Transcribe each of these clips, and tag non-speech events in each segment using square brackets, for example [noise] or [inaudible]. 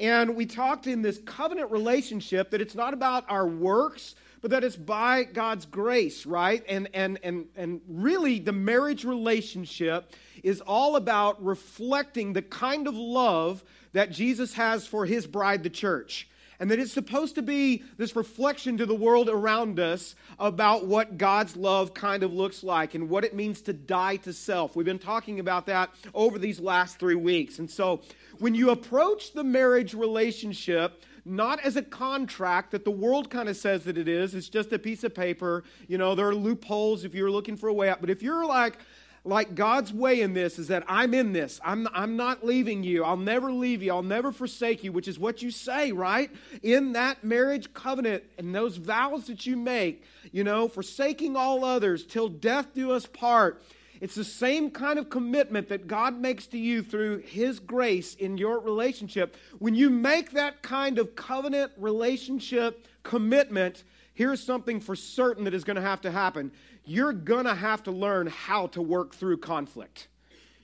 And we talked in this covenant relationship that it's not about our works, but that it's by God's grace, right? And, and, and, and really, the marriage relationship is all about reflecting the kind of love that Jesus has for his bride, the church. And that it's supposed to be this reflection to the world around us about what God's love kind of looks like and what it means to die to self. We've been talking about that over these last three weeks. And so when you approach the marriage relationship, not as a contract that the world kind of says that it is. It's just a piece of paper. You know, there are loopholes if you're looking for a way out. But if you're like, like God's way in this is that I'm in this. I'm, I'm not leaving you. I'll never leave you. I'll never forsake you, which is what you say, right? In that marriage covenant and those vows that you make, you know, forsaking all others till death do us part. It's the same kind of commitment that God makes to you through His grace in your relationship. When you make that kind of covenant relationship commitment, here's something for certain that is going to have to happen. You're going to have to learn how to work through conflict.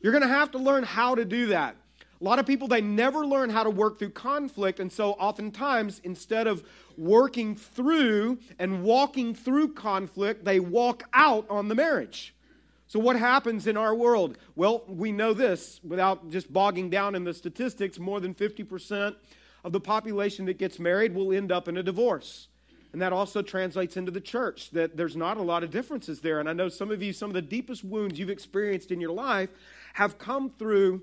You're going to have to learn how to do that. A lot of people, they never learn how to work through conflict, and so oftentimes, instead of working through and walking through conflict, they walk out on the marriage. So, what happens in our world? Well, we know this without just bogging down in the statistics more than 50% of the population that gets married will end up in a divorce. And that also translates into the church, that there's not a lot of differences there. And I know some of you, some of the deepest wounds you've experienced in your life have come through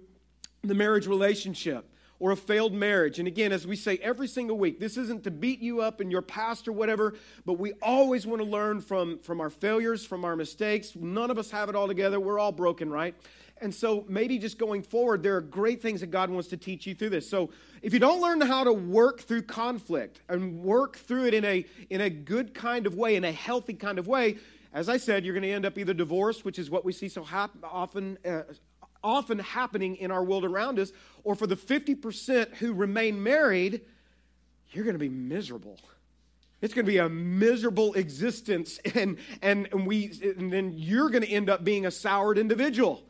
the marriage relationship or a failed marriage. And again, as we say every single week, this isn't to beat you up in your past or whatever, but we always want to learn from, from our failures, from our mistakes. None of us have it all together. We're all broken, right? And so maybe just going forward, there are great things that God wants to teach you through this. So if you don't learn how to work through conflict and work through it in a, in a good kind of way, in a healthy kind of way, as I said, you're going to end up either divorced, which is what we see so hap- often, uh, often happening in our world around us, or for the 50% who remain married, you're going to be miserable. It's going to be a miserable existence, and, and, and, we, and then you're going to end up being a soured individual.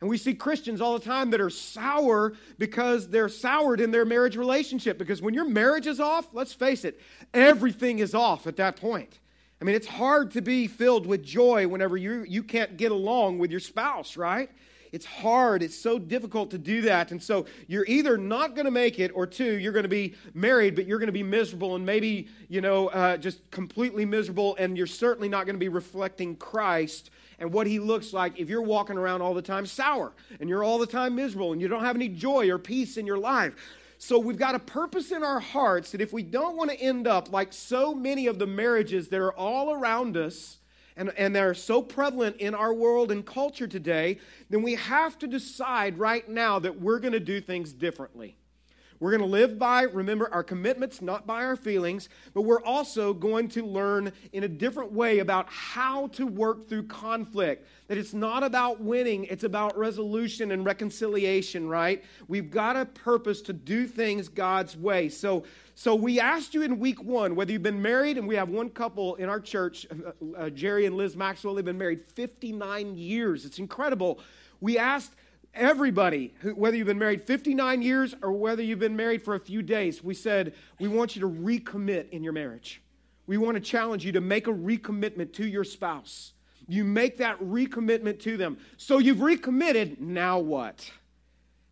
And we see Christians all the time that are sour because they're soured in their marriage relationship. Because when your marriage is off, let's face it, everything is off at that point. I mean, it's hard to be filled with joy whenever you, you can't get along with your spouse, right? It's hard. It's so difficult to do that. And so you're either not going to make it, or two, you're going to be married, but you're going to be miserable and maybe, you know, uh, just completely miserable. And you're certainly not going to be reflecting Christ and what he looks like if you're walking around all the time sour and you're all the time miserable and you don't have any joy or peace in your life. So we've got a purpose in our hearts that if we don't want to end up like so many of the marriages that are all around us, and, and they're so prevalent in our world and culture today, then we have to decide right now that we're going to do things differently. We're going to live by, remember, our commitments, not by our feelings, but we're also going to learn in a different way about how to work through conflict. That it's not about winning, it's about resolution and reconciliation, right? We've got a purpose to do things God's way. So, so we asked you in week one whether you've been married, and we have one couple in our church, uh, uh Jerry and Liz Maxwell, they've been married 59 years. It's incredible. We asked, everybody, whether you've been married 59 years or whether you've been married for a few days, we said, we want you to recommit in your marriage. We want to challenge you to make a recommitment to your spouse. You make that recommitment to them. So you've recommitted, now what?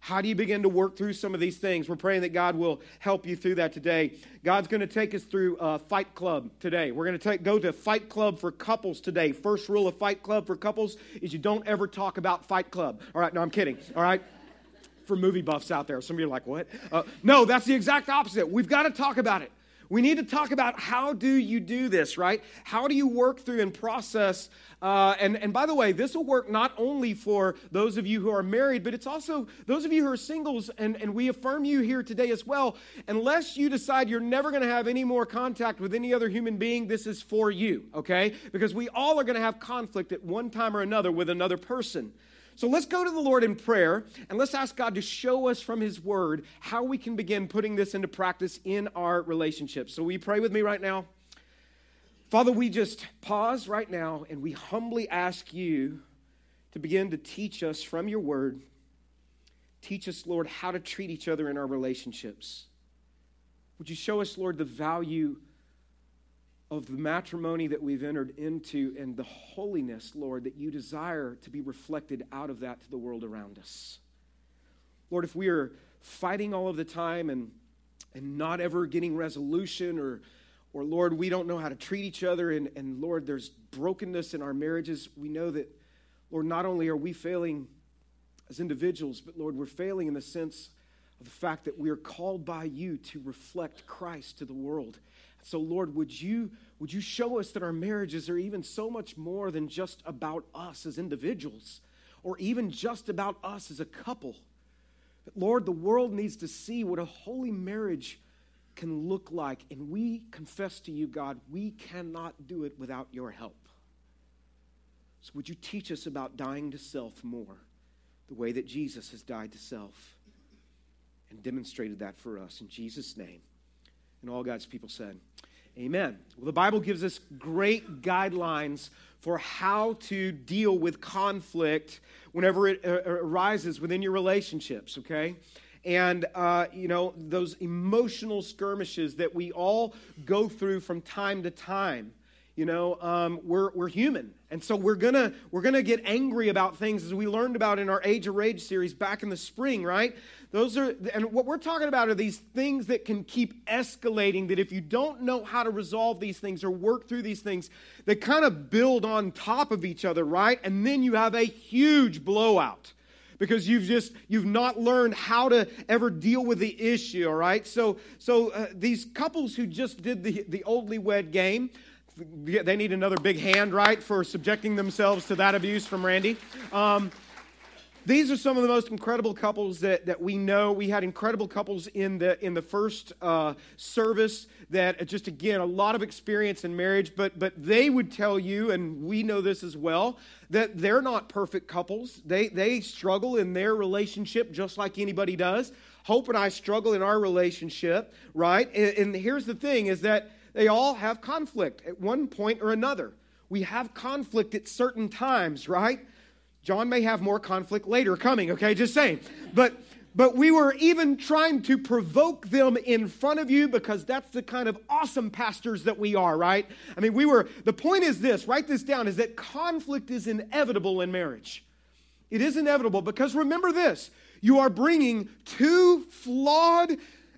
How do you begin to work through some of these things? We're praying that God will help you through that today. God's going to take us through uh, Fight Club today. We're going to go to Fight Club for couples today. First rule of Fight Club for couples is you don't ever talk about Fight Club. All right, no, I'm kidding. All right? For movie buffs out there, some of you are like, what? Uh, no, that's the exact opposite. We've got to talk about it. We need to talk about how do you do this, right? How do you work through and process? Uh, and, and by the way, this will work not only for those of you who are married, but it's also those of you who are singles, and, and we affirm you here today as well. Unless you decide you're never going to have any more contact with any other human being, this is for you, okay? Because we all are going to have conflict at one time or another with another person. So let's go to the Lord in prayer and let's ask God to show us from His Word how we can begin putting this into practice in our relationships. So, you pray with me right now? Father, we just pause right now and we humbly ask you to begin to teach us from your Word. Teach us, Lord, how to treat each other in our relationships. Would you show us, Lord, the value of the matrimony that we've entered into and the holiness, Lord, that you desire to be reflected out of that to the world around us? Lord, if we are fighting all of the time and, and not ever getting resolution or or Lord, we don't know how to treat each other, and, and Lord, there's brokenness in our marriages, we know that, Lord, not only are we failing as individuals, but Lord, we're failing in the sense of the fact that we are called by you to reflect Christ to the world. So, Lord, would you, would you show us that our marriages are even so much more than just about us as individuals, or even just about us as a couple? Lord, the world needs to see what a holy marriage can look like. And we confess to you, God, we cannot do it without your help. So would you teach us about dying to self more, the way that Jesus has died to self and demonstrated that for us in Jesus' name? And all God's people said, Amen. Well, the Bible gives us great guidelines for how to deal with conflict whenever it uh, arises within your relationships, okay? And uh, you know those emotional skirmishes that we all go through from time to time you know um, we're, we're human. And so we're gonna we're gonna get angry about things as we learned about in our age of rage series back in the spring right? Those are and what we're talking about are these things that can keep escalating that if you don't know how to resolve these things or work through these things they kind of build on top of each other right? And then you have a huge blowout because you've just you've not learned how to ever deal with the issue all right so so uh, these couples who just did the the oldly wed game they need another big hand right for subjecting themselves to that abuse from randy um, these are some of the most incredible couples that, that we know. We had incredible couples in the in the first uh, service that uh, just again a lot of experience in marriage, but but they would tell you, and we know this as well, that they're not perfect couples. They they struggle in their relationship just like anybody does. Hope and I struggle in our relationship, right? And, and here's the thing: is that they all have conflict at one point or another. We have conflict at certain times, right? John may have more conflict later coming, okay? Just saying. But but we were even trying to provoke them in front of you because that's the kind of awesome pastors that we are, right? I mean, we were, the point is this, write this down, is that conflict is inevitable in marriage. It is inevitable because remember this you are bringing two flawed,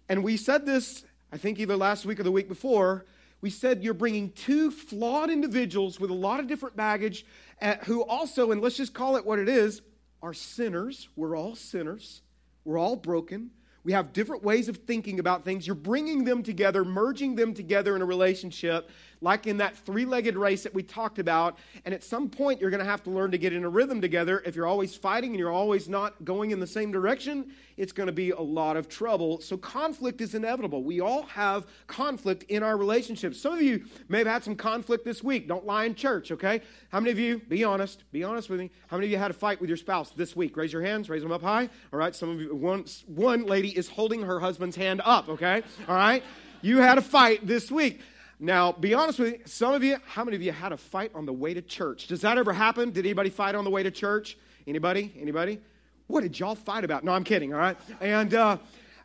and we said this, I think either last week or the week before, we said you're bringing two flawed individuals with a lot of different baggage uh, who also, and let's just call it what it is, are sinners. We're all sinners. We're all broken. We have different ways of thinking about things. You're bringing them together, merging them together in a relationship like in that three legged race that we talked about. And at some point, you're going to have to learn to get in a rhythm together. If you're always fighting and you're always not going in the same direction, it's going to be a lot of trouble. So, conflict is inevitable. We all have conflict in our relationships. Some of you may have had some conflict this week. Don't lie in church, okay? How many of you, be honest, be honest with me, how many of you had a fight with your spouse this week? Raise your hands, raise them up high. All right, some of you, one, one lady is holding her husband's hand up, okay? All right? You had a fight this week. Now, be honest with you, some of you, how many of you had a fight on the way to church? Does that ever happen? Did anybody fight on the way to church? Anybody? Anybody? What did y'all fight about? No, I'm kidding, all right? And uh,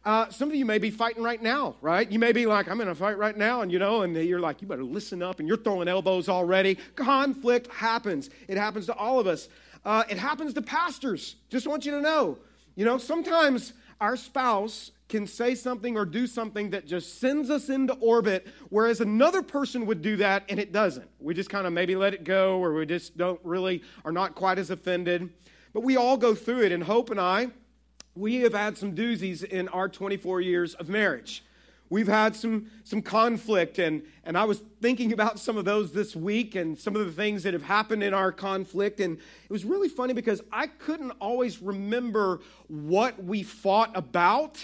uh, some of you may be fighting right now, right? You may be like, I'm in a fight right now, and you know, and you're like, you better listen up, and you're throwing elbows already. Conflict happens. It happens to all of us. Uh, it happens to pastors. Just want you to know. You know, sometimes our spouse can say something or do something that just sends us into orbit, whereas another person would do that and it doesn't. We just kind of maybe let it go, or we just don't really, are not quite as offended. But we all go through it, and Hope and I, we have had some doozies in our 24 years of marriage. We've had some, some conflict, and, and I was thinking about some of those this week and some of the things that have happened in our conflict. And it was really funny because I couldn't always remember what we fought about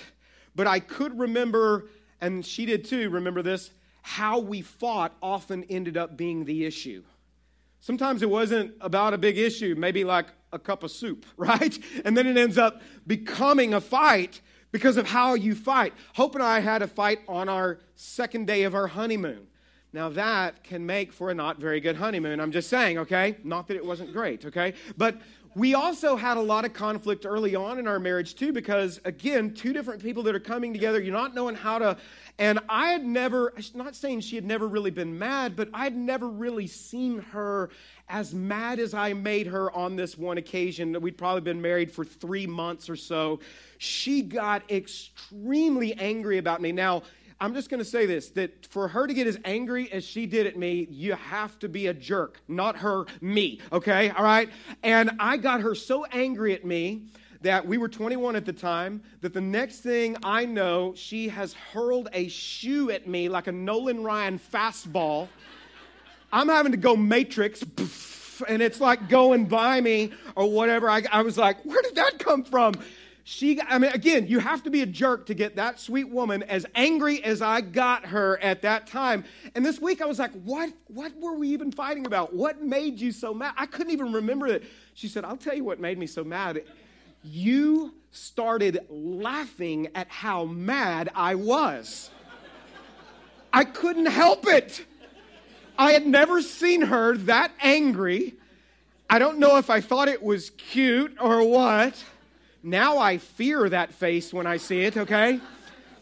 but I could remember, and she did too, remember this, how we fought often ended up being the issue. Sometimes it wasn't about a big issue, maybe like a cup of soup, [laughs] right? And then it ends up becoming a fight because of how you fight. Hope and I had a fight on our second day of our honeymoon. Now, that can make for a not very good honeymoon. I'm just saying, okay? Not that it wasn't great, okay? But we also had a lot of conflict early on in our marriage too because again two different people that are coming together you're not knowing how to and i had never I'm not saying she had never really been mad but i'd never really seen her as mad as i made her on this one occasion. We'd probably been married for three months or so. She got extremely angry about me. Now I'm just going to say this that for her to get as angry as she did at me, you have to be a jerk, not her, me, okay? All right? And I got her so angry at me that we were 21 at the time, that the next thing I know, she has hurled a shoe at me like a Nolan Ryan fastball. I'm having to go matrix, and it's like going by me or whatever. I, I was like, where did that come from? She i mean again you have to be a jerk to get that sweet woman as angry as i got her at that time. And this week i was like what what were we even fighting about? What made you so mad? I couldn't even remember it. She said i'll tell you what made me so mad. You started laughing at how mad i was. I couldn't help it. I had never seen her that angry. I don't know if i thought it was cute or what now I fear that face when I see it, okay?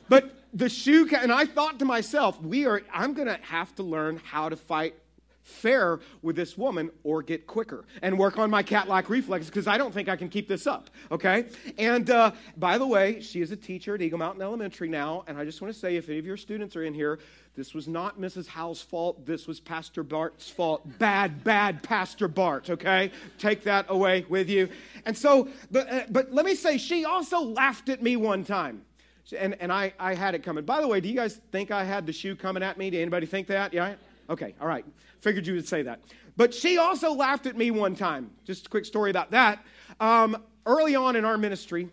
But the shoe, and I thought to myself, we are, I'm gonna have to learn how to fight fair with this woman or get quicker and work on my cat like reflexes because I don't think I can keep this up, okay? And uh, by the way, she is a teacher at Eagle Mountain Elementary now, and I just want to say if any of your students are in here, this was not Mrs. Howell's fault. This was Pastor Bart's fault. Bad, bad Pastor Bart, okay? Take that away with you. And so, but, uh, but let me say, she also laughed at me one time. And, and I, I had it coming. By the way, do you guys think I had the shoe coming at me? Did anybody think that? Yeah? Okay, all right. Figured you would say that. But she also laughed at me one time. Just a quick story about that. Um, early on in our ministry,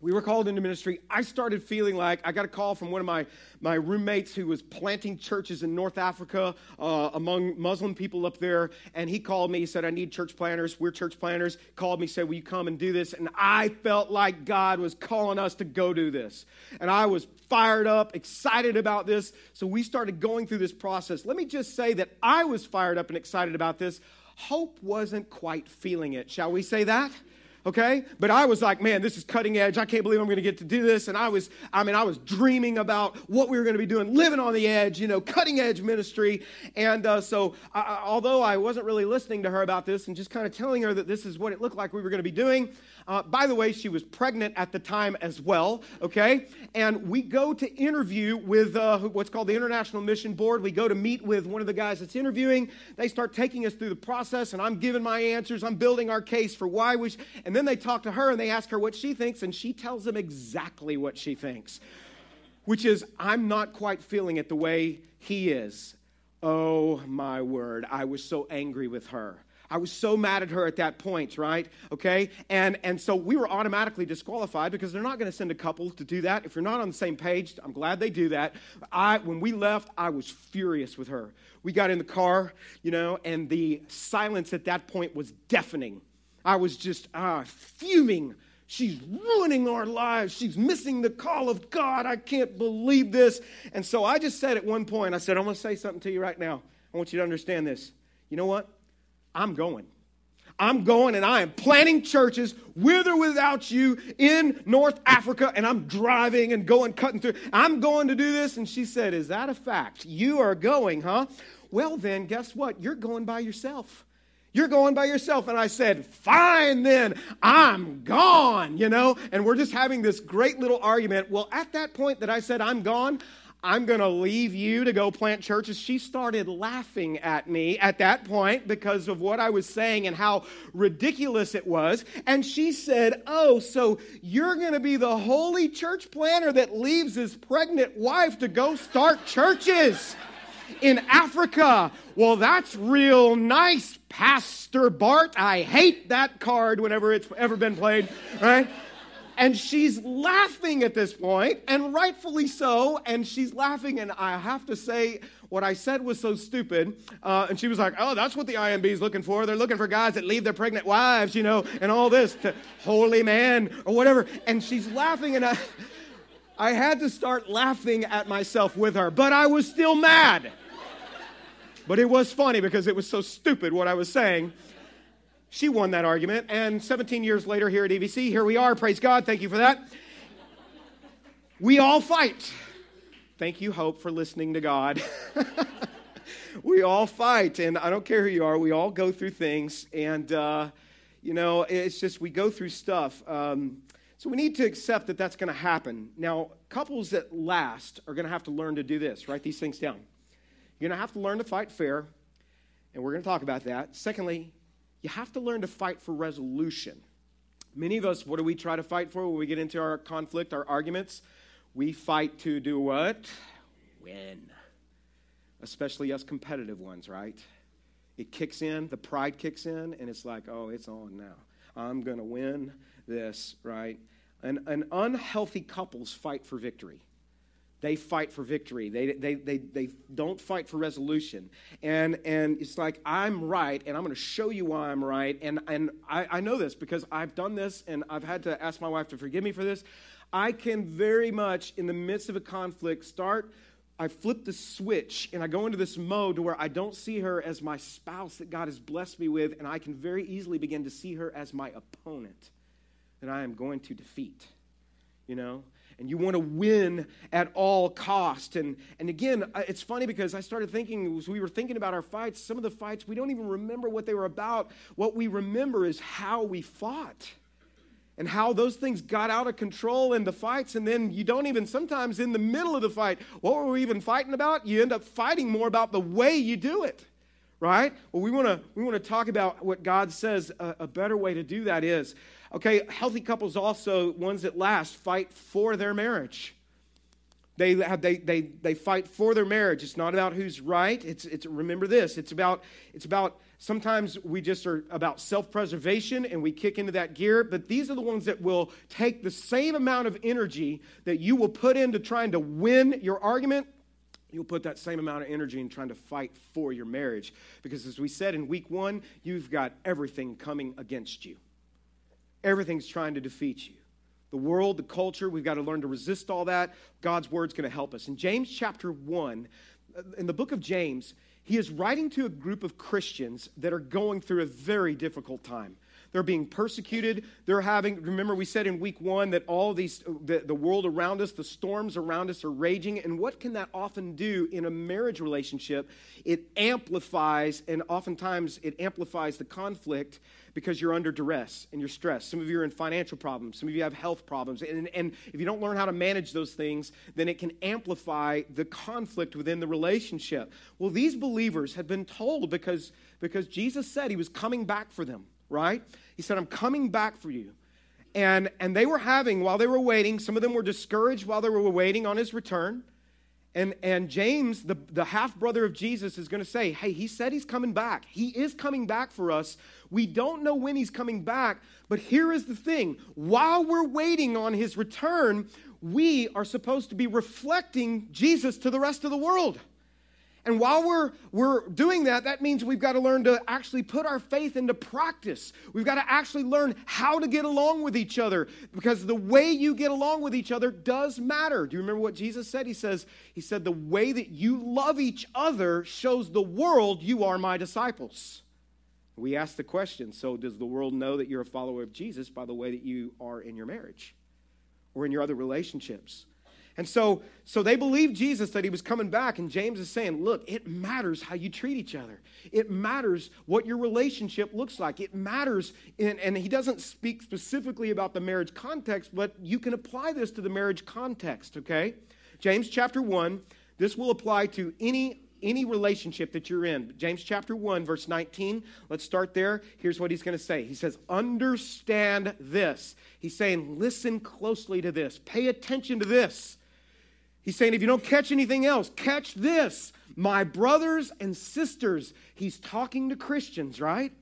we were called into ministry. I started feeling like I got a call from one of my, my roommates who was planting churches in North Africa uh, among Muslim people up there. And he called me. He said, I need church planners. We're church planners. Called me, said, Will you come and do this? And I felt like God was calling us to go do this. And I was fired up, excited about this. So we started going through this process. Let me just say that I was fired up and excited about this. Hope wasn't quite feeling it. Shall we say that? Okay? But I was like, man, this is cutting edge. I can't believe I'm going to get to do this. And I was, I mean, I was dreaming about what we were going to be doing, living on the edge, you know, cutting edge ministry. And uh, so, I, although I wasn't really listening to her about this and just kind of telling her that this is what it looked like we were going to be doing, uh, by the way, she was pregnant at the time as well, okay? And we go to interview with uh, what's called the International Mission Board. We go to meet with one of the guys that's interviewing. They start taking us through the process, and I'm giving my answers. I'm building our case for why we. Sh- and then they talk to her and they ask her what she thinks, and she tells them exactly what she thinks, which is, I'm not quite feeling it the way he is. Oh my word, I was so angry with her. I was so mad at her at that point, right? Okay? And, and so we were automatically disqualified because they're not going to send a couple to do that. If you're not on the same page, I'm glad they do that. I, when we left, I was furious with her. We got in the car, you know, and the silence at that point was deafening. I was just uh, fuming. She's ruining our lives. She's missing the call of God. I can't believe this. And so I just said at one point, I said, I'm going to say something to you right now. I want you to understand this. You know what? I'm going. I'm going and I am planting churches with or without you in North Africa, and I'm driving and going, cutting through. I'm going to do this. And she said, Is that a fact? You are going, huh? Well, then, guess what? You're going by yourself. You're going by yourself. And I said, Fine, then, I'm gone, you know? And we're just having this great little argument. Well, at that point that I said, I'm gone, I'm going to leave you to go plant churches. She started laughing at me at that point because of what I was saying and how ridiculous it was. And she said, Oh, so you're going to be the holy church planner that leaves his pregnant wife to go start churches in Africa. Well, that's real nice, Pastor Bart. I hate that card whenever it's ever been played, right? And she's laughing at this point, and rightfully so. And she's laughing, and I have to say, what I said was so stupid. Uh, and she was like, Oh, that's what the IMB is looking for. They're looking for guys that leave their pregnant wives, you know, and all this to holy man or whatever. And she's laughing, and I, I had to start laughing at myself with her, but I was still mad. But it was funny because it was so stupid what I was saying. She won that argument. And 17 years later, here at EVC, here we are. Praise God. Thank you for that. We all fight. Thank you, Hope, for listening to God. [laughs] we all fight. And I don't care who you are, we all go through things. And, uh, you know, it's just we go through stuff. Um, so we need to accept that that's going to happen. Now, couples that last are going to have to learn to do this. Write these things down. You're going to have to learn to fight fair, and we're going to talk about that. Secondly, you have to learn to fight for resolution. Many of us, what do we try to fight for when we get into our conflict, our arguments? We fight to do what? Win. Especially us competitive ones, right? It kicks in, the pride kicks in, and it's like, oh, it's on now. I'm going to win this, right? And, and unhealthy couples fight for victory. They fight for victory. They, they, they, they don't fight for resolution. And, and it's like, I'm right, and I'm going to show you why I'm right. And, and I, I know this because I've done this, and I've had to ask my wife to forgive me for this. I can very much, in the midst of a conflict, start I flip the switch and I go into this mode to where I don't see her as my spouse that God has blessed me with, and I can very easily begin to see her as my opponent that I am going to defeat. You know? And you want to win at all cost. And, and again, it's funny because I started thinking, as we were thinking about our fights, some of the fights, we don't even remember what they were about. What we remember is how we fought and how those things got out of control in the fights. And then you don't even, sometimes in the middle of the fight, what were we even fighting about? You end up fighting more about the way you do it, right? Well, we want to we want to talk about what God says a, a better way to do that is. Okay, healthy couples also, ones that last, fight for their marriage. They, have, they, they, they fight for their marriage. It's not about who's right. It's, it's, remember this. It's about, it's about Sometimes we just are about self preservation and we kick into that gear, but these are the ones that will take the same amount of energy that you will put into trying to win your argument. You'll put that same amount of energy in trying to fight for your marriage. Because as we said in week one, you've got everything coming against you. Everything's trying to defeat you. The world, the culture, we've got to learn to resist all that. God's word's going to help us. In James chapter 1, uh, in the book of James, he is writing to a group of Christians that are going through a very difficult time. They're being persecuted. They're having, remember, we said in week one that all these, uh, the, the world around us, the storms around us are raging. And what can that often do in a marriage relationship? It amplifies, and oftentimes it amplifies the conflict because you're under duress and you're stressed. Some of you are in financial problems, some of you have health problems. And, and if you don't learn how to manage those things, then it can amplify the conflict within the relationship. Well, these believers had been told because, because Jesus said he was coming back for them, right? He said, I'm coming back for you. And, and they were having, while they were waiting, some of them were discouraged while they were waiting on his return. And, and James, the, the half brother of Jesus, is going to say, Hey, he said he's coming back. He is coming back for us. We don't know when he's coming back, but here is the thing while we're waiting on his return, we are supposed to be reflecting Jesus to the rest of the world. And while we're, we're doing that, that means we've got to learn to actually put our faith into practice. We've got to actually learn how to get along with each other because the way you get along with each other does matter. Do you remember what Jesus said? He says, He said, the way that you love each other shows the world you are my disciples. We ask the question so, does the world know that you're a follower of Jesus by the way that you are in your marriage or in your other relationships? And so, so they believed Jesus that he was coming back. And James is saying, look, it matters how you treat each other. It matters what your relationship looks like. It matters. In, and he doesn't speak specifically about the marriage context, but you can apply this to the marriage context, okay? James chapter 1, this will apply to any any relationship that you're in. James chapter 1, verse 19. Let's start there. Here's what he's going to say. He says, Understand this. He's saying, Listen closely to this. Pay attention to this. He's saying, if you don't catch anything else, catch this. My brothers and sisters. He's talking to Christians, right?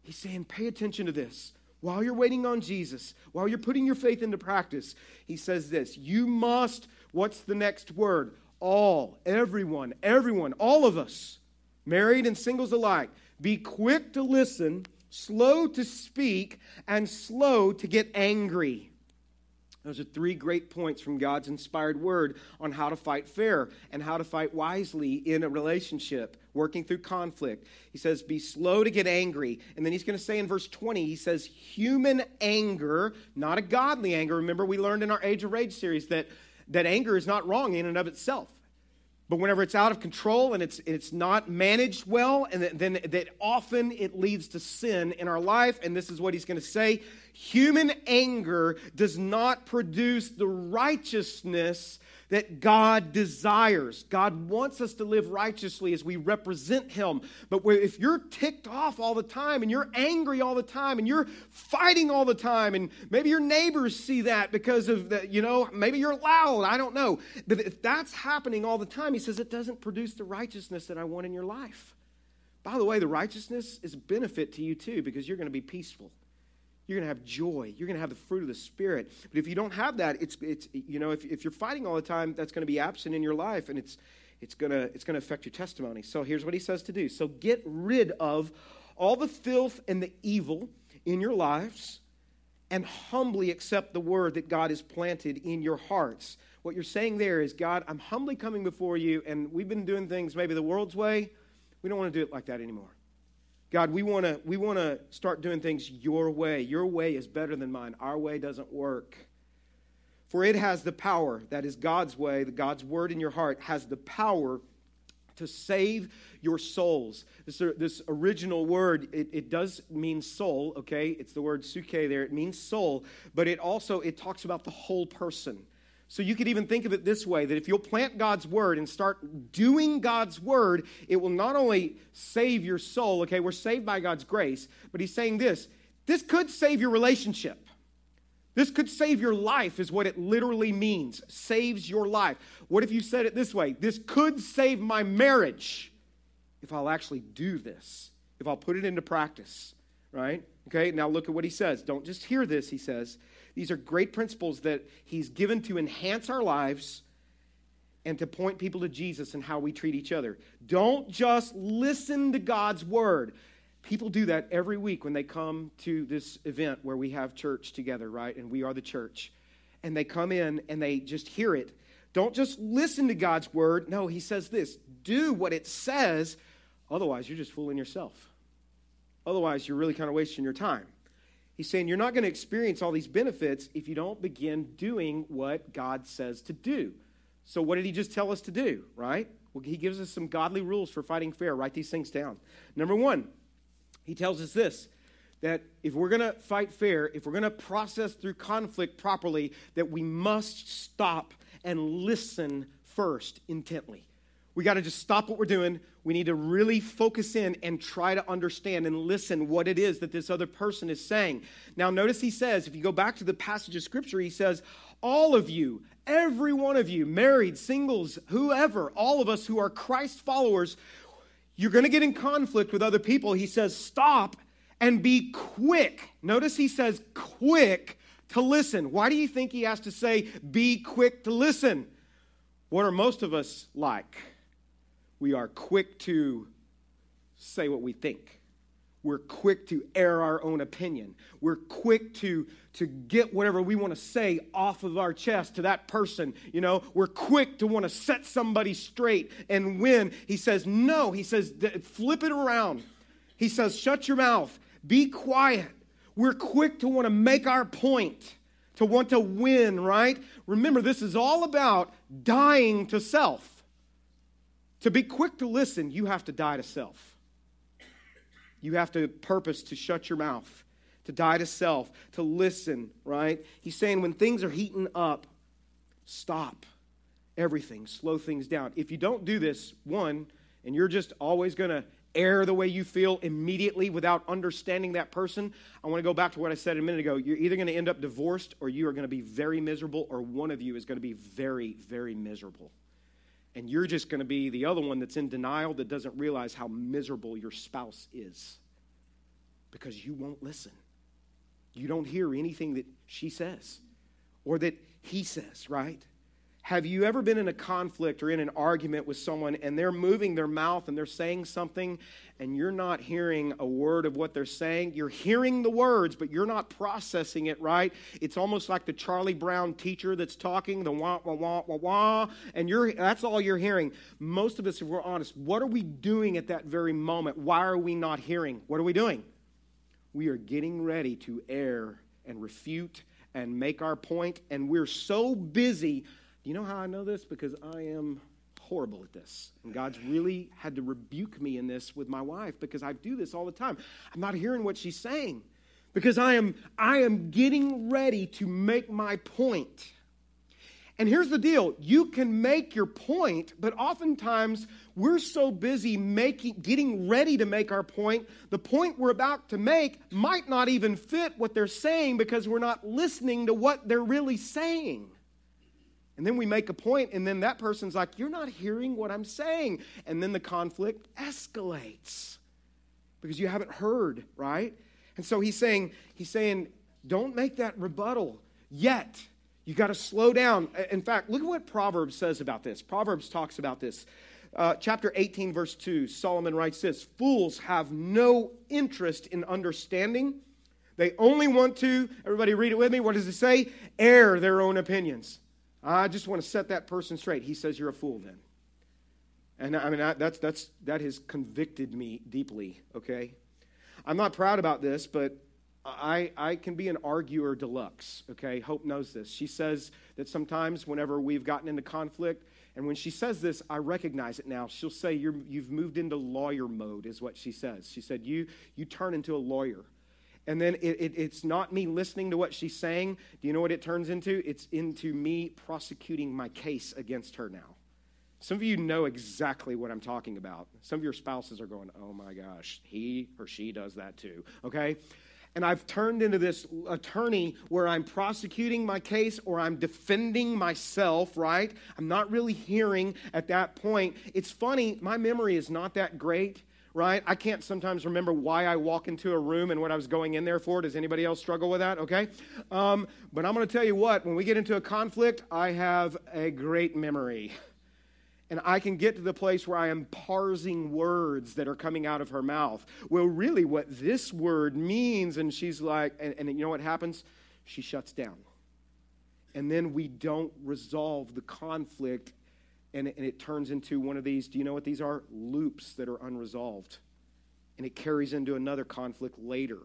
He's saying, pay attention to this. While you're waiting on Jesus, while you're putting your faith into practice, he says this You must, what's the next word? All, everyone, everyone, all of us, married and singles alike, be quick to listen, slow to speak, and slow to get angry. Those are three great points from God's inspired word on how to fight fair and how to fight wisely in a relationship, working through conflict. He says, Be slow to get angry. And then he's going to say in verse 20, he says, Human anger, not a godly anger. Remember, we learned in our Age of Rage series that, that anger is not wrong in and of itself. But whenever it's out of control and it's, it's not managed well, and then that often it leads to sin in our life. And this is what he's going to say human anger does not produce the righteousness that God desires. God wants us to live righteously as we represent Him. But if you're ticked off all the time and you're angry all the time and you're fighting all the time, and maybe your neighbors see that because of that, you know, maybe you're loud, I don't know. But if that's happening all the time, He says it doesn't produce the righteousness that I want in your life. By the way, the righteousness is a benefit to you too because you're going to be peaceful. You're going to have joy. You're going to have the fruit of the Spirit. But if you don't have that, it's, it's you know, if, if you're fighting all the time, that's going to be absent in your life and it's, it's going to it's going to affect your testimony. So here's what he says to do. So get rid of all the filth and the evil in your lives and humbly accept the word that God has planted in your hearts. What you're saying there is, God, I'm humbly coming before you, and we've been doing things maybe the world's way. We don't want to do it like that anymore. God, we want to we want to start doing things your way. Your way is better than mine. Our way doesn't work. For it has the power, that is God's way, the God's word in your heart has the power to save your souls. This, uh, this original word, it, it does mean soul, okay? It's the word psuche there. It means soul, but it also, it talks about the whole person. So you could even think of it this way that if you'll plant God's word and start doing God's word, it will not only save your soul, okay, we're saved by God's grace, but he's saying this this could save your relationship. This could save your life, is what it literally means. Saves your life. What if you said it this way? This could save my marriage if I'll actually do this, if I'll put it into practice, right? Okay, now look at what he says. Don't just hear this, he says. These are great principles that he's given to enhance our lives and to point people to Jesus and how we treat each other. Don't just listen to God's word. People do that every week when they come to this event where we have church together, right? And we are the church. And they come in and they just hear it. Don't just listen to God's word. No, he says this do what it says, otherwise, you're just fooling yourself. Otherwise, you're really kind of wasting your time. He's saying you're not going to experience all these benefits if you don't begin doing what God says to do. So, what did he just tell us to do, right? Well, he gives us some godly rules for fighting fair. Write these things down. Number one, he tells us this that if we're going to fight fair, if we're going to process through conflict properly, that we must stop and listen first intently. We got to just stop what we're doing. We need to really focus in and try to understand and listen what it is that this other person is saying. Now, notice he says, if you go back to the passage of scripture, he says, All of you, every one of you, married, singles, whoever, all of us who are Christ followers, you're going to get in conflict with other people. He says, Stop and be quick. Notice he says, Quick to listen. Why do you think he has to say, Be quick to listen? What are most of us like? We are quick to say what we think. We're quick to air our own opinion. We're quick to, to get whatever we want to say off of our chest to that person. You know, we're quick to want to set somebody straight and win. He says, no. He says, flip it around. He says, shut your mouth. Be quiet. We're quick to want to make our point, to want to win, right? Remember, this is all about dying to self. To be quick to listen, you have to die to self. You have to purpose to shut your mouth, to die to self, to listen, right? He's saying when things are heating up, stop everything, slow things down. If you don't do this, one, and you're just always going to air the way you feel immediately without understanding that person, I want to go back to what I said a minute ago. You're either going to end up divorced or you are going to be very miserable, or one of you is going to be very, very miserable and you're just going to be the other one that's in denial that doesn't realize how miserable your spouse is because you won't listen. You don't hear anything that she says or that he says, right? Have you ever been in a conflict or in an argument with someone and they're moving their mouth and they're saying something and you're not hearing a word of what they're saying? You're hearing the words, but you're not processing it right. It's almost like the Charlie Brown teacher that's talking, the wah, wah, wah, wah, wah, and you're, that's all you're hearing. Most of us, if we're honest, what are we doing at that very moment? Why are we not hearing? What are we doing? We are getting ready to air and refute and make our point, and we're so busy do you know how I know this? Because I am horrible at this. And God's really had to rebuke me in this with my wife because I do this all the time. I'm not hearing what she's saying because I am I am getting ready to make my point. And here's the deal, you can make your point, but oftentimes we're so busy making getting ready to make our point, the point we're about to make might not even fit what they're saying because we're not listening to what they're really saying. And then we make a point, and then that person's like, You're not hearing what I'm saying. And then the conflict escalates because you haven't heard, right? And so he's saying, he's saying, don't make that rebuttal yet. You got to slow down. In fact, look at what Proverbs says about this. Proverbs talks about this. Uh, chapter 18, verse 2, Solomon writes this Fools have no interest in understanding. They only want to, everybody read it with me. What does it say? Air their own opinions. I just want to set that person straight. He says, You're a fool then. And I mean, I, that's, that's, that has convicted me deeply, okay? I'm not proud about this, but I, I can be an arguer deluxe, okay? Hope knows this. She says that sometimes whenever we've gotten into conflict, and when she says this, I recognize it now. She'll say, you have moved into lawyer mode, is what she says. She said, You, you turn into a lawyer. And then it, it, it's not me listening to what she's saying. Do you know what it turns into? It's into me prosecuting my case against her now. Some of you know exactly what I'm talking about. Some of your spouses are going, oh my gosh, he or she does that too, okay? And I've turned into this attorney where I'm prosecuting my case or I'm defending myself, right? I'm not really hearing at that point. It's funny, my memory is not that great right? I can't sometimes remember why I walk into a room and what I was going in there for. Does anybody else struggle with that? Okay. Um, but I'm going to tell you what, when we get into a conflict, I have a great memory. And I can get to the place where I am parsing words that are coming out of her mouth. Well, really, what this word means, and she's like, and, and you know what happens? She shuts down. And then we don't resolve the conflict and it, and it turns into one of these do you know what these are? Loops that are unresolved. And it carries into another conflict later.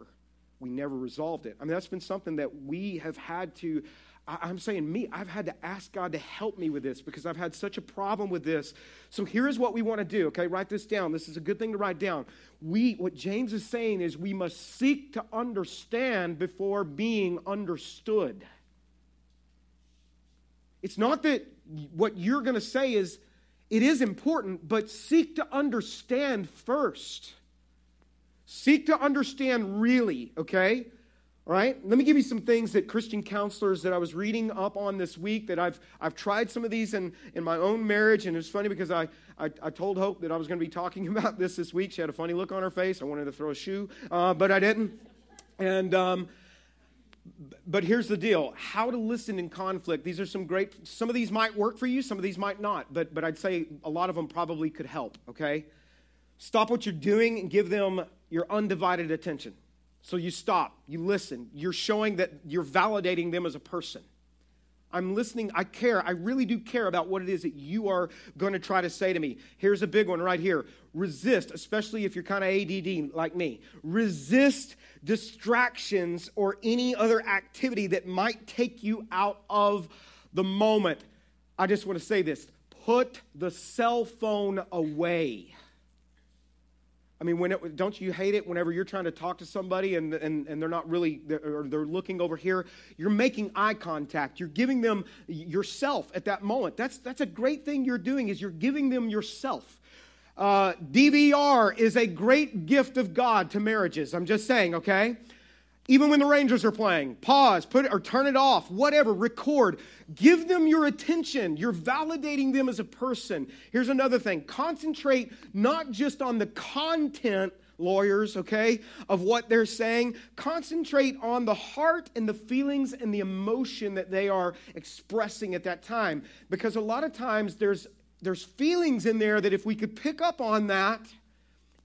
We never resolved it. I mean, that's been something that we have had to. I'm saying me, I've had to ask God to help me with this because I've had such a problem with this. So here's what we want to do, okay? Write this down. This is a good thing to write down. We what James is saying is we must seek to understand before being understood. It's not that what you're going to say is, it is important, but seek to understand first. Seek to understand really, okay? All right? Let me give you some things that Christian counselors that I was reading up on this week that I've, I've tried some of these in, in my own marriage. And it's funny because I, I, I told Hope that I was going to be talking [laughs] about this this week. She had a funny look on her face. I wanted to throw a shoe, uh, but I didn't. And um, but here's the deal. How to listen in conflict these are some great some of these might work for you some of these might not. But but i'd say a lot of them probably could help okay? Stop what you're doing and give them your undivided attention. So you stop you listen. You're showing that you're validating them as a person I'm listening. I care. I really do care about what it is that you are going to try to say to me. Here's a big one right here. Resist, especially if you're kind of ADD like me. Resist distractions or any other activity that might take you out of the moment. I just want to say this put the cell phone away. I mean, when it, don't you hate it whenever you're trying to talk to somebody and, and, and they're not really, they're, they're looking over here? You're making eye contact. You're giving them yourself at that moment. That's, that's a great thing you're doing is you're giving them yourself. Uh, DVR is a great gift of God to marriages. I'm just saying, okay? Even when the Rangers are playing, pause, put it or turn it off, whatever, record. Give them your attention. You're validating them as a person. Here's another thing concentrate not just on the content, lawyers, okay, of what they're saying. Concentrate on the heart and the feelings and the emotion that they are expressing at that time. Because a lot of times there's there's feelings in there that if we could pick up on that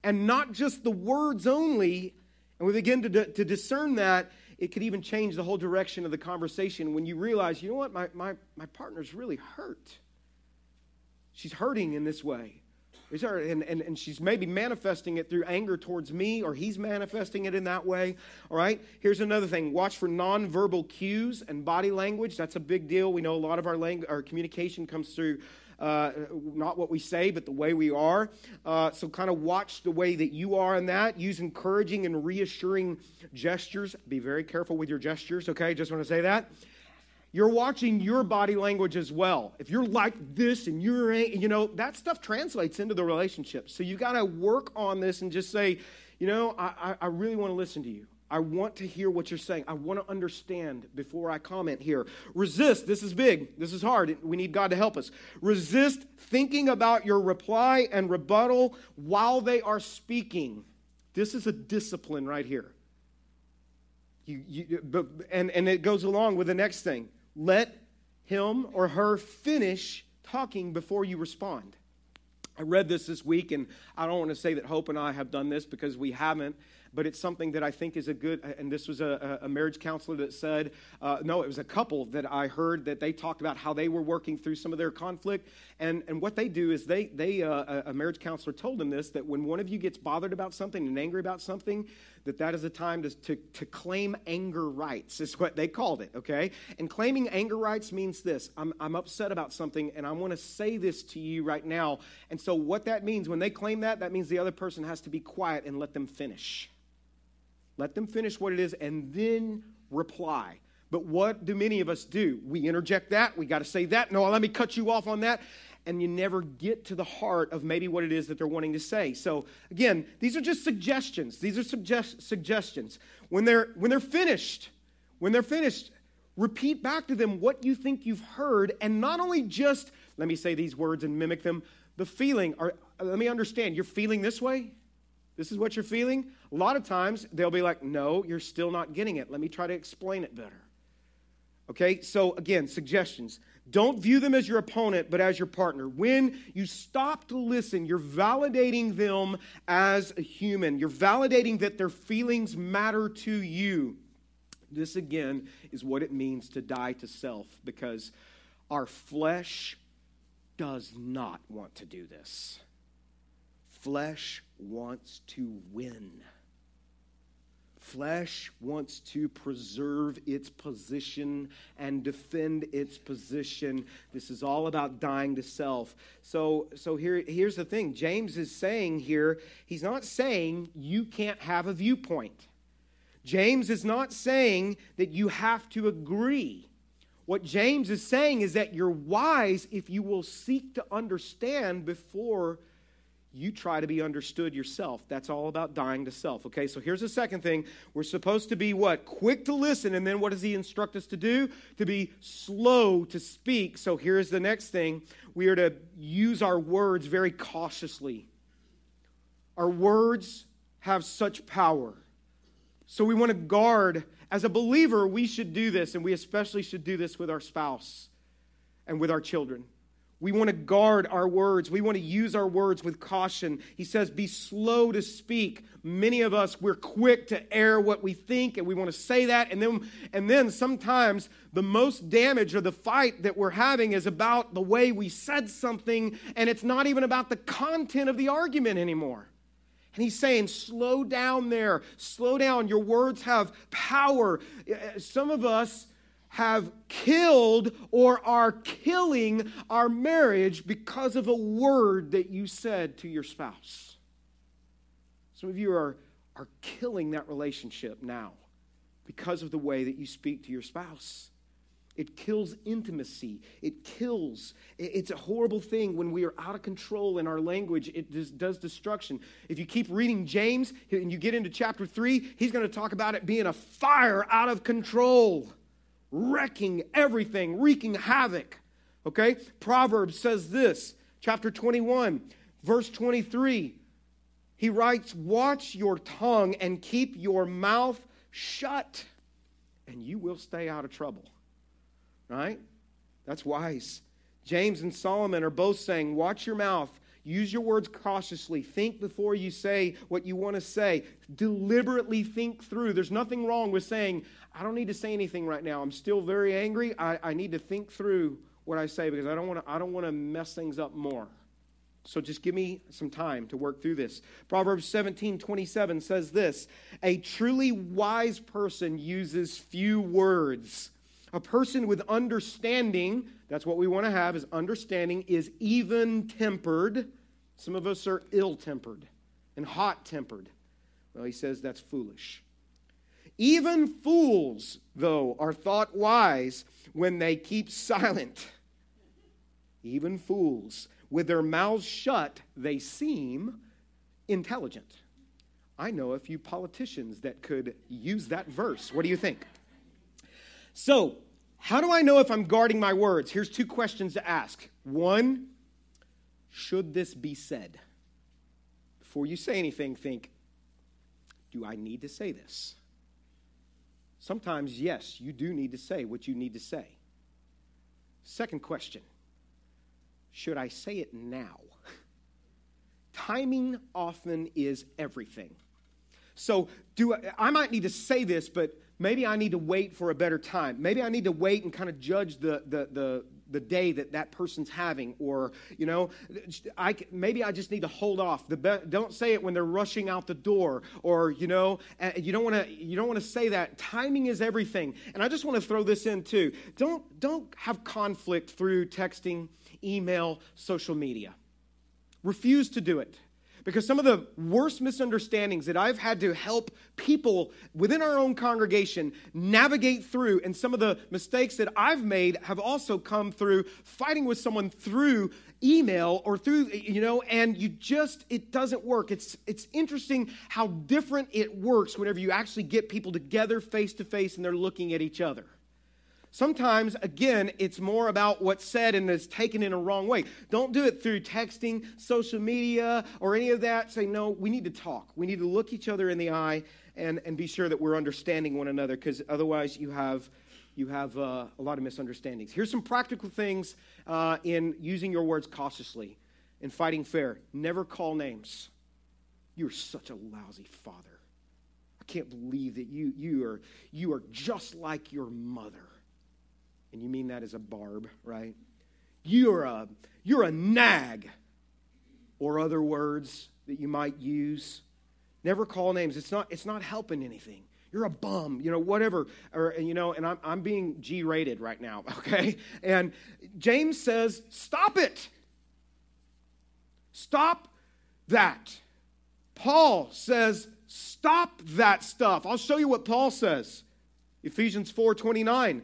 and not just the words only, and we begin to, to discern that, it could even change the whole direction of the conversation when you realize, you know what, my, my, my partner's really hurt. She's hurting in this way. And, and, and she's maybe manifesting it through anger towards me, or he's manifesting it in that way. All right? Here's another thing watch for nonverbal cues and body language. That's a big deal. We know a lot of our, language, our communication comes through uh, not what we say, but the way we are. Uh, so, kind of watch the way that you are in that. Use encouraging and reassuring gestures. Be very careful with your gestures, okay? Just want to say that. You're watching your body language as well. If you're like this and you're, you know, that stuff translates into the relationship. So, you got to work on this and just say, you know, I, I really want to listen to you. I want to hear what you're saying. I want to understand before I comment here. Resist. This is big. This is hard. We need God to help us. Resist thinking about your reply and rebuttal while they are speaking. This is a discipline right here. You, you, but, and, and it goes along with the next thing. Let him or her finish talking before you respond. I read this this week, and I don't want to say that Hope and I have done this because we haven't but it's something that I think is a good, and this was a, a marriage counselor that said, uh, no, it was a couple that I heard that they talked about how they were working through some of their conflict. And, and what they do is they, they uh, a marriage counselor told them this, that when one of you gets bothered about something and angry about something, that that is a time to, to, to claim anger rights, is what they called it, okay? And claiming anger rights means this I'm, I'm upset about something and I want to say this to you right now. And so, what that means, when they claim that, that means the other person has to be quiet and let them finish. Let them finish what it is and then reply. But what do many of us do? We interject that. We got to say that. No, let me cut you off on that. And you never get to the heart of maybe what it is that they're wanting to say. So again, these are just suggestions. These are suggest- suggestions. When they're when they're finished, when they're finished, repeat back to them what you think you've heard, and not only just let me say these words and mimic them. The feeling. Are, let me understand. You're feeling this way. This is what you're feeling? A lot of times they'll be like, no, you're still not getting it. Let me try to explain it better. Okay, so again, suggestions. Don't view them as your opponent, but as your partner. When you stop to listen, you're validating them as a human. You're validating that their feelings matter to you. This, again, is what it means to die to self because our flesh does not want to do this flesh wants to win. Flesh wants to preserve its position and defend its position. This is all about dying to self. So, so here, here's the thing James is saying here, he's not saying you can't have a viewpoint. James is not saying that you have to agree. What James is saying is that you're wise if you will seek to understand before you try to be understood yourself. That's all about dying to self. Okay, so here's the second thing. We're supposed to be what? Quick to listen. And then what does he instruct us to do? To be slow to speak. So here's the next thing we are to use our words very cautiously. Our words have such power. So we want to guard. As a believer, we should do this, and we especially should do this with our spouse and with our children. We want to guard our words. We want to use our words with caution. He says, Be slow to speak. Many of us, we're quick to air what we think, and we want to say that. And then, and then sometimes the most damage or the fight that we're having is about the way we said something, and it's not even about the content of the argument anymore. And he's saying, slow down there. Slow down. Your words have power. Uh, some of us, have killed or are killing our marriage because of a word that you said to your spouse. Some of you are, are killing that relationship now because of the way that you speak to your spouse. It kills intimacy. It kills. It's a horrible thing when we are out of control in our language. It does destruction. If you keep reading James and you get into chapter 3, he's going to talk about it being a fire out of control wrecking everything, wreaking havoc. Okay? Proverbs says this, chapter 21, verse 23. He writes, Watch your tongue and keep your mouth shut, and you will stay out of trouble. Right? That's wise. James and Solomon are both saying, Watch your mouth. Use your words cautiously. Think before you say what you want to say. Deliberately think through. There's nothing wrong with saying, I don't need to say anything right now. I'm still very angry. I, I need to think through what I say because I don't want to I don't want to mess things up more. So just give me some time to work through this. Proverbs 17, 27 says this A truly wise person uses few words. A person with understanding, that's what we want to have, is understanding, is even tempered. Some of us are ill tempered and hot tempered. Well, he says that's foolish. Even fools, though, are thought wise when they keep silent. Even fools. With their mouths shut, they seem intelligent. I know a few politicians that could use that verse. What do you think? So, how do I know if I'm guarding my words? Here's two questions to ask. One, should this be said? Before you say anything, think, do I need to say this? Sometimes, yes, you do need to say what you need to say. Second question Should I say it now? [laughs] Timing often is everything. So, do I, I might need to say this, but maybe I need to wait for a better time. Maybe I need to wait and kind of judge the, the, the, the day that that person's having or you know I, maybe i just need to hold off. The be- don't say it when they're rushing out the door or you know eh, you don't want to you don't want to say that. Timing is everything. And i just want to throw this in too. Don't don't have conflict through texting email social media. Refuse to do it because some of the worst misunderstandings that I've had to help people within our own congregation navigate through, and some of the mistakes that I've made have also come through fighting with someone through email or through you know and you just it doesn't work. It's it's interesting how different it works whenever you actually get people together face to face and they're looking at each other Sometimes, again, it's more about what's said and is taken in a wrong way. Don't do it through texting, social media, or any of that. Say, no, we need to talk. We need to look each other in the eye and, and be sure that we're understanding one another because otherwise you have, you have uh, a lot of misunderstandings. Here's some practical things uh, in using your words cautiously and fighting fair. Never call names. You're such a lousy father. I can't believe that you, you, are, you are just like your mother and you mean that as a barb, right? You're a, you're a nag, or other words that you might use. Never call names. It's not, it's not helping anything. You're a bum, you know, whatever. Or, you know, and I'm, I'm being G rated right now, [laughs] okay? And James says, stop it. Stop that. Paul says, stop that stuff. I'll show you what Paul says. Ephesians 4 29.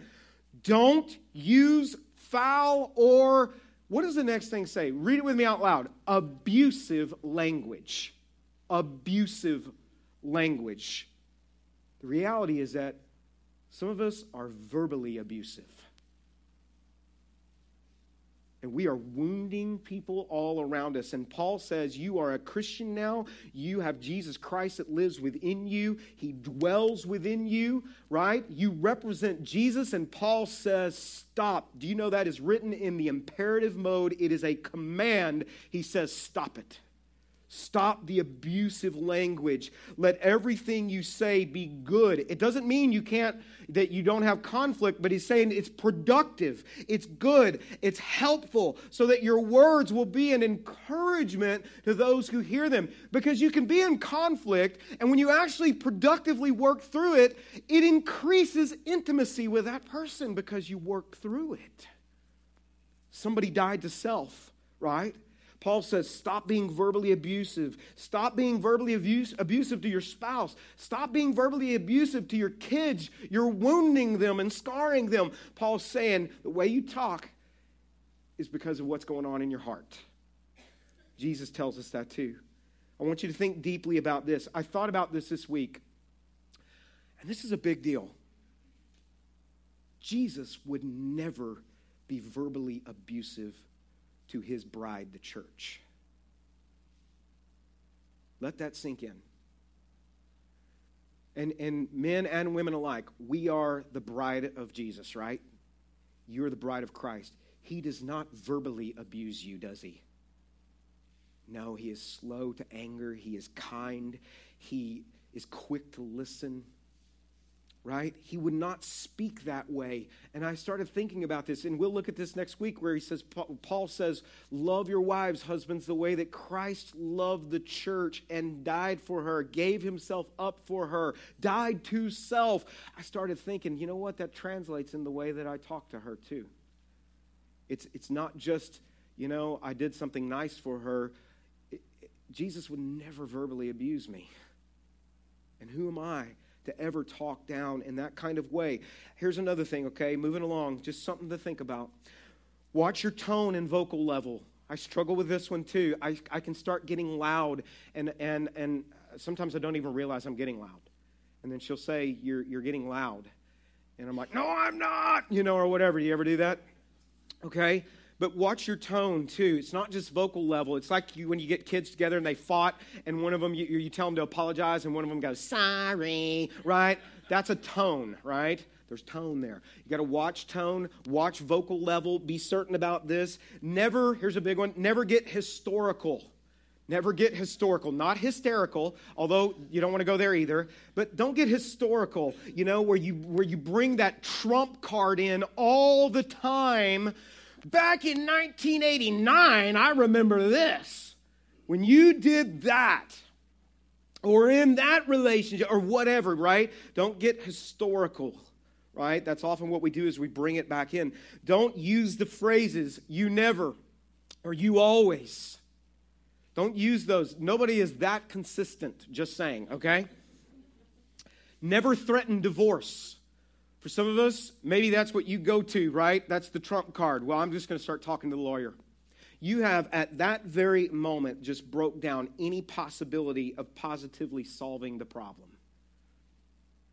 Don't use foul or, what does the next thing say? Read it with me out loud. Abusive language. Abusive language. The reality is that some of us are verbally abusive. And we are wounding people all around us. And Paul says, You are a Christian now. You have Jesus Christ that lives within you. He dwells within you, right? You represent Jesus. And Paul says, Stop. Do you know that is written in the imperative mode? It is a command. He says, Stop it. Stop the abusive language. Let everything you say be good. It doesn't mean you can't that you don't have conflict, but he's saying it's productive, it's good, it's helpful so that your words will be an encouragement to those who hear them because you can be in conflict and when you actually productively work through it, it increases intimacy with that person because you work through it. Somebody died to self, right? Paul says, stop being verbally abusive. Stop being verbally abuse, abusive to your spouse. Stop being verbally abusive to your kids. You're wounding them and scarring them. Paul's saying, the way you talk is because of what's going on in your heart. Jesus tells us that too. I want you to think deeply about this. I thought about this this week, and this is a big deal. Jesus would never be verbally abusive, to his bride, the church. Let that sink in. And, and men and women alike, we are the bride of Jesus, right? You're the bride of Christ. He does not verbally abuse you, does he? No, he is slow to anger. He is kind. He is quick to listen right? He would not speak that way. And I started thinking about this, and we'll look at this next week where he says, Paul says, Love your wives, husbands, the way that Christ loved the church and died for her, gave himself up for her, died to self. I started thinking, you know what? That translates in the way that I talk to her, too. It's, it's not just, you know, I did something nice for her. It, it, Jesus would never verbally abuse me. And who am I to ever talk down in that kind of way. Here's another thing, okay? Moving along, just something to think about. Watch your tone and vocal level. I struggle with this one too. I, I can start getting loud, and, and, and sometimes I don't even realize I'm getting loud. And then she'll say, You're, you're getting loud. And I'm like, No, I'm not, you know, or whatever. Do you ever do that? Okay? But watch your tone too. It's not just vocal level. It's like you, when you get kids together and they fought, and one of them, you, you tell them to apologize, and one of them goes, sorry, right? That's a tone, right? There's tone there. You got to watch tone, watch vocal level, be certain about this. Never, here's a big one, never get historical. Never get historical, not hysterical, although you don't want to go there either, but don't get historical, you know, where you where you bring that trump card in all the time Back in 1989, I remember this. When you did that, or in that relationship, or whatever, right? Don't get historical, right? That's often what we do is we bring it back in. Don't use the phrases, you never, or you always. Don't use those. Nobody is that consistent, just saying, okay? Never threaten divorce. For some of us, maybe that's what you go to, right? That's the trump card. Well, I'm just going to start talking to the lawyer. You have, at that very moment, just broke down any possibility of positively solving the problem.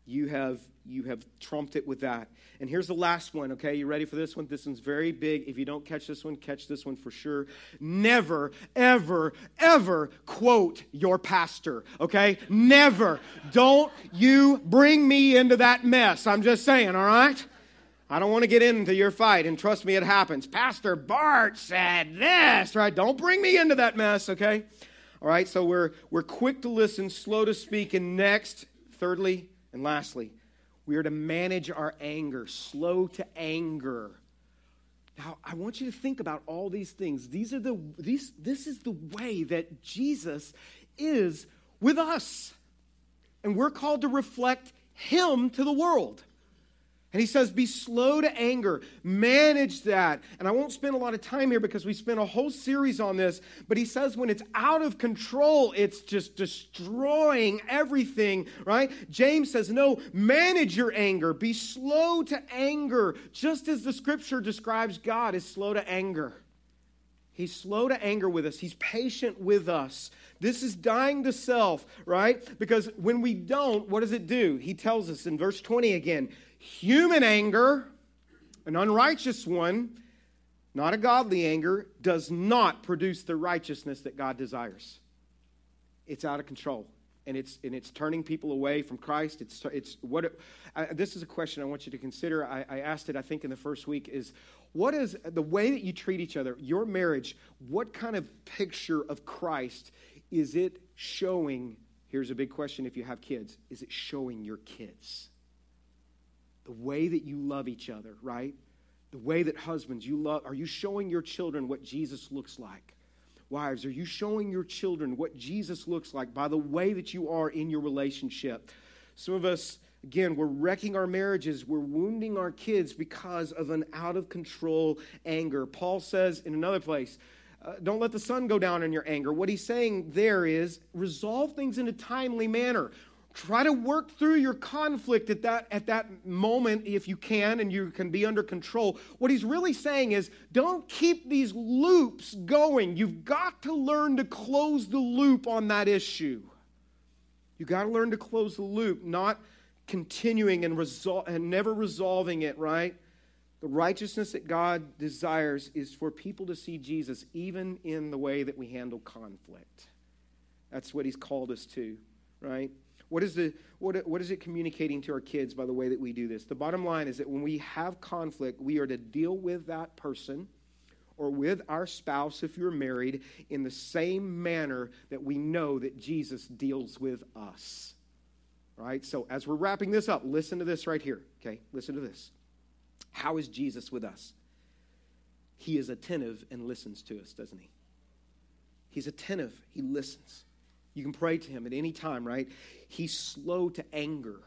You have you have trumped it with that. And here's the last one, okay? You ready for this one? This one's very big. If you don't catch this one, catch this one for sure. Never, ever, ever quote your pastor, okay? Never. Don't you bring me into that mess. I'm just saying, all right? I don't want to get into your fight, and trust me, it happens. Pastor Bart said this, right? Don't bring me into that mess, okay? All right, so we're, we're quick to listen, slow to speak, and next, thirdly and lastly, we are to manage our anger, slow to anger. Now, I want you to think about all these things. These are the these this is the way that Jesus is with us. And we're called to reflect him to the world. And he says, be slow to anger, manage that. And I won't spend a lot of time here because we spent a whole series on this, but he says when it's out of control, it's just destroying everything, right? James says, no, manage your anger, be slow to anger, just as the scripture describes God is slow to anger. He's slow to anger with us. He's patient with us. This is dying to self, right? Because when we don't, what does it do? He tells us in verse 20 again Human anger, an unrighteous one, not a godly anger, does not produce the righteousness that God desires. It's out of control. And it's, and it's turning people away from Christ. It's, it's what I, this is a question I want you to consider. I, I asked it, I think, in the first week is what is the way that you treat each other, your marriage, what kind of picture of Christ is it showing? Here's a big question if you have kids is it showing your kids? The way that you love each other, right? The way that husbands, you love, are you showing your children what Jesus looks like? Wives, are you showing your children what Jesus looks like by the way that you are in your relationship? Some of us, again, we're wrecking our marriages, we're wounding our kids because of an out of control anger. Paul says in another place, uh, don't let the sun go down in your anger. What he's saying there is resolve things in a timely manner. Try to work through your conflict at that, at that moment if you can and you can be under control. What he's really saying is don't keep these loops going. You've got to learn to close the loop on that issue. You've got to learn to close the loop, not continuing and, resol- and never resolving it, right? The righteousness that God desires is for people to see Jesus even in the way that we handle conflict. That's what he's called us to, right? What is, the, what, what is it communicating to our kids by the way that we do this? The bottom line is that when we have conflict, we are to deal with that person or with our spouse, if you're married, in the same manner that we know that Jesus deals with us. Right? So, as we're wrapping this up, listen to this right here. Okay? Listen to this. How is Jesus with us? He is attentive and listens to us, doesn't he? He's attentive, he listens. You can pray to him at any time, right? He's slow to anger.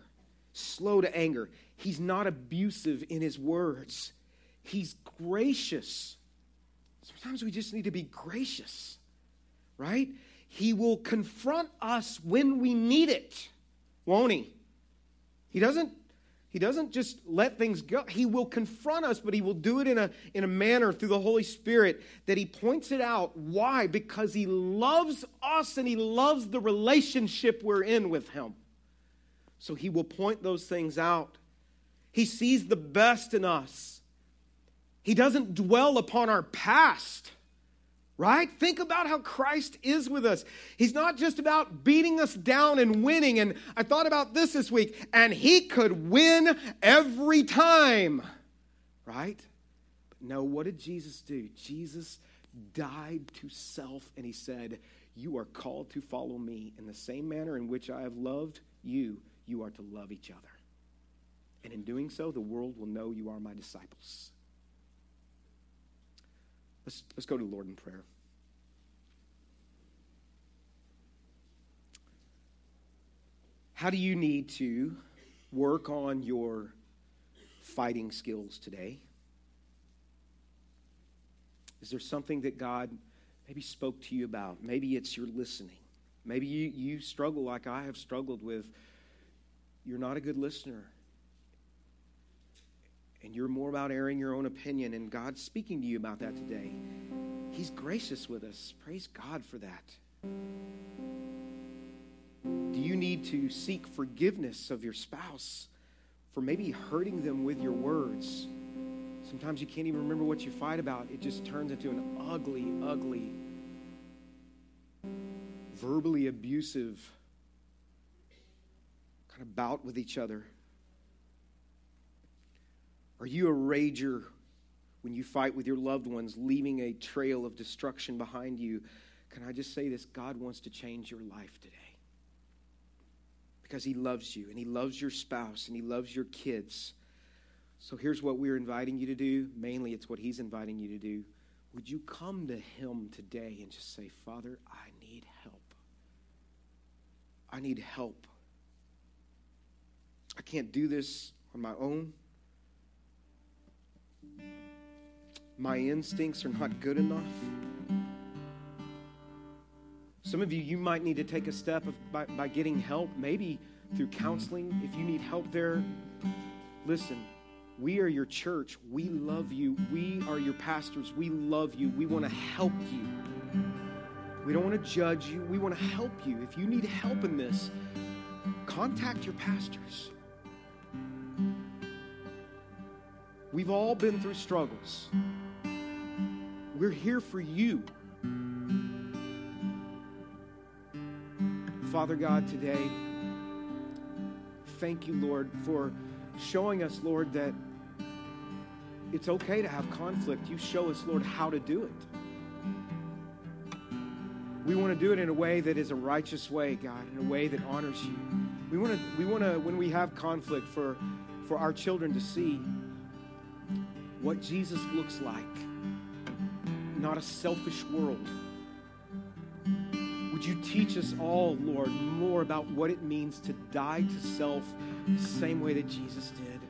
Slow to anger. He's not abusive in his words. He's gracious. Sometimes we just need to be gracious, right? He will confront us when we need it, won't he? He doesn't he doesn't just let things go. He will confront us, but he will do it in a, in a manner through the Holy Spirit that he points it out. Why? Because he loves us and he loves the relationship we're in with him. So he will point those things out. He sees the best in us. He doesn't dwell upon our past right? Think about how Christ is with us. He's not just about beating us down and winning. And I thought about this this week, and he could win every time, right? But no, what did Jesus do? Jesus died to self, and he said, You are called to follow me in the same manner in which I have loved you, you are to love each other. And in doing so, the world will know you are my disciples. Let's, let's go to the Lord in prayer. How do you need to work on your fighting skills today? Is there something that God maybe spoke to you about? Maybe it's your listening. Maybe you, you struggle like I have struggled with. You're not a good listener and you're more about airing your own opinion, and God's speaking to you about that today. He's gracious with us. Praise God for that. Do you need to seek forgiveness of your spouse for maybe hurting them with your words? Sometimes you can't even remember what you fight about. It just turns into an ugly, ugly, verbally abusive kind of bout with each other. Are you a rager when you fight with your loved ones, leaving a trail of destruction behind you? Can I just say this? God wants to change your life today because He loves you and He loves your spouse and He loves your kids. So here's what we're inviting you to do. Mainly, it's what He's inviting you to do. Would you come to Him today and just say, Father, I need help? I need help. I can't do this on my own. My instincts are not good enough. Some of you, you might need to take a step of, by, by getting help, maybe through counseling. If you need help there, listen, we are your church. We love you. We are your pastors. We love you. We want to help you. We don't want to judge you. We want to help you. If you need help in this, contact your pastors. We've all been through struggles. We're here for you. Father God, today, thank you, Lord, for showing us, Lord, that it's okay to have conflict. You show us, Lord, how to do it. We want to do it in a way that is a righteous way, God, in a way that honors you. We want to, we want to when we have conflict, for, for our children to see what Jesus looks like not a selfish world. Would you teach us all, Lord, more about what it means to die to self the same way that Jesus did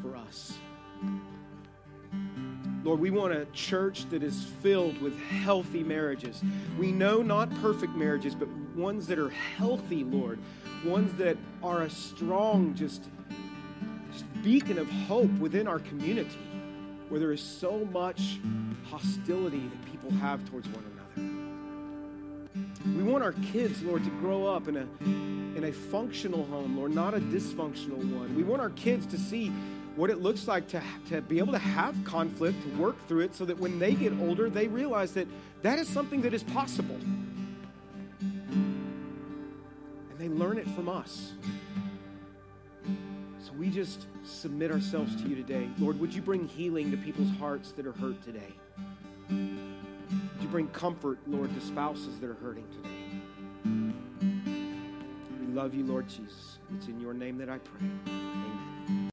for us? Lord, we want a church that is filled with healthy marriages. We know not perfect marriages, but ones that are healthy, Lord. Ones that are a strong, just, just beacon of hope within our community where there is so much hostility that people have towards one another. We want our kids, Lord, to grow up in a, in a functional home, Lord, not a dysfunctional one. We want our kids to see what it looks like to, to be able to have conflict, to work through it, so that when they get older, they realize that that is something that is possible. And they learn it from us. So we just submit ourselves to you today. Lord, would you bring healing to people's hearts that are hurt today? Would you bring comfort, Lord, to spouses that are hurting today? We love you, Lord Jesus. It's in your name that I pray. Amen.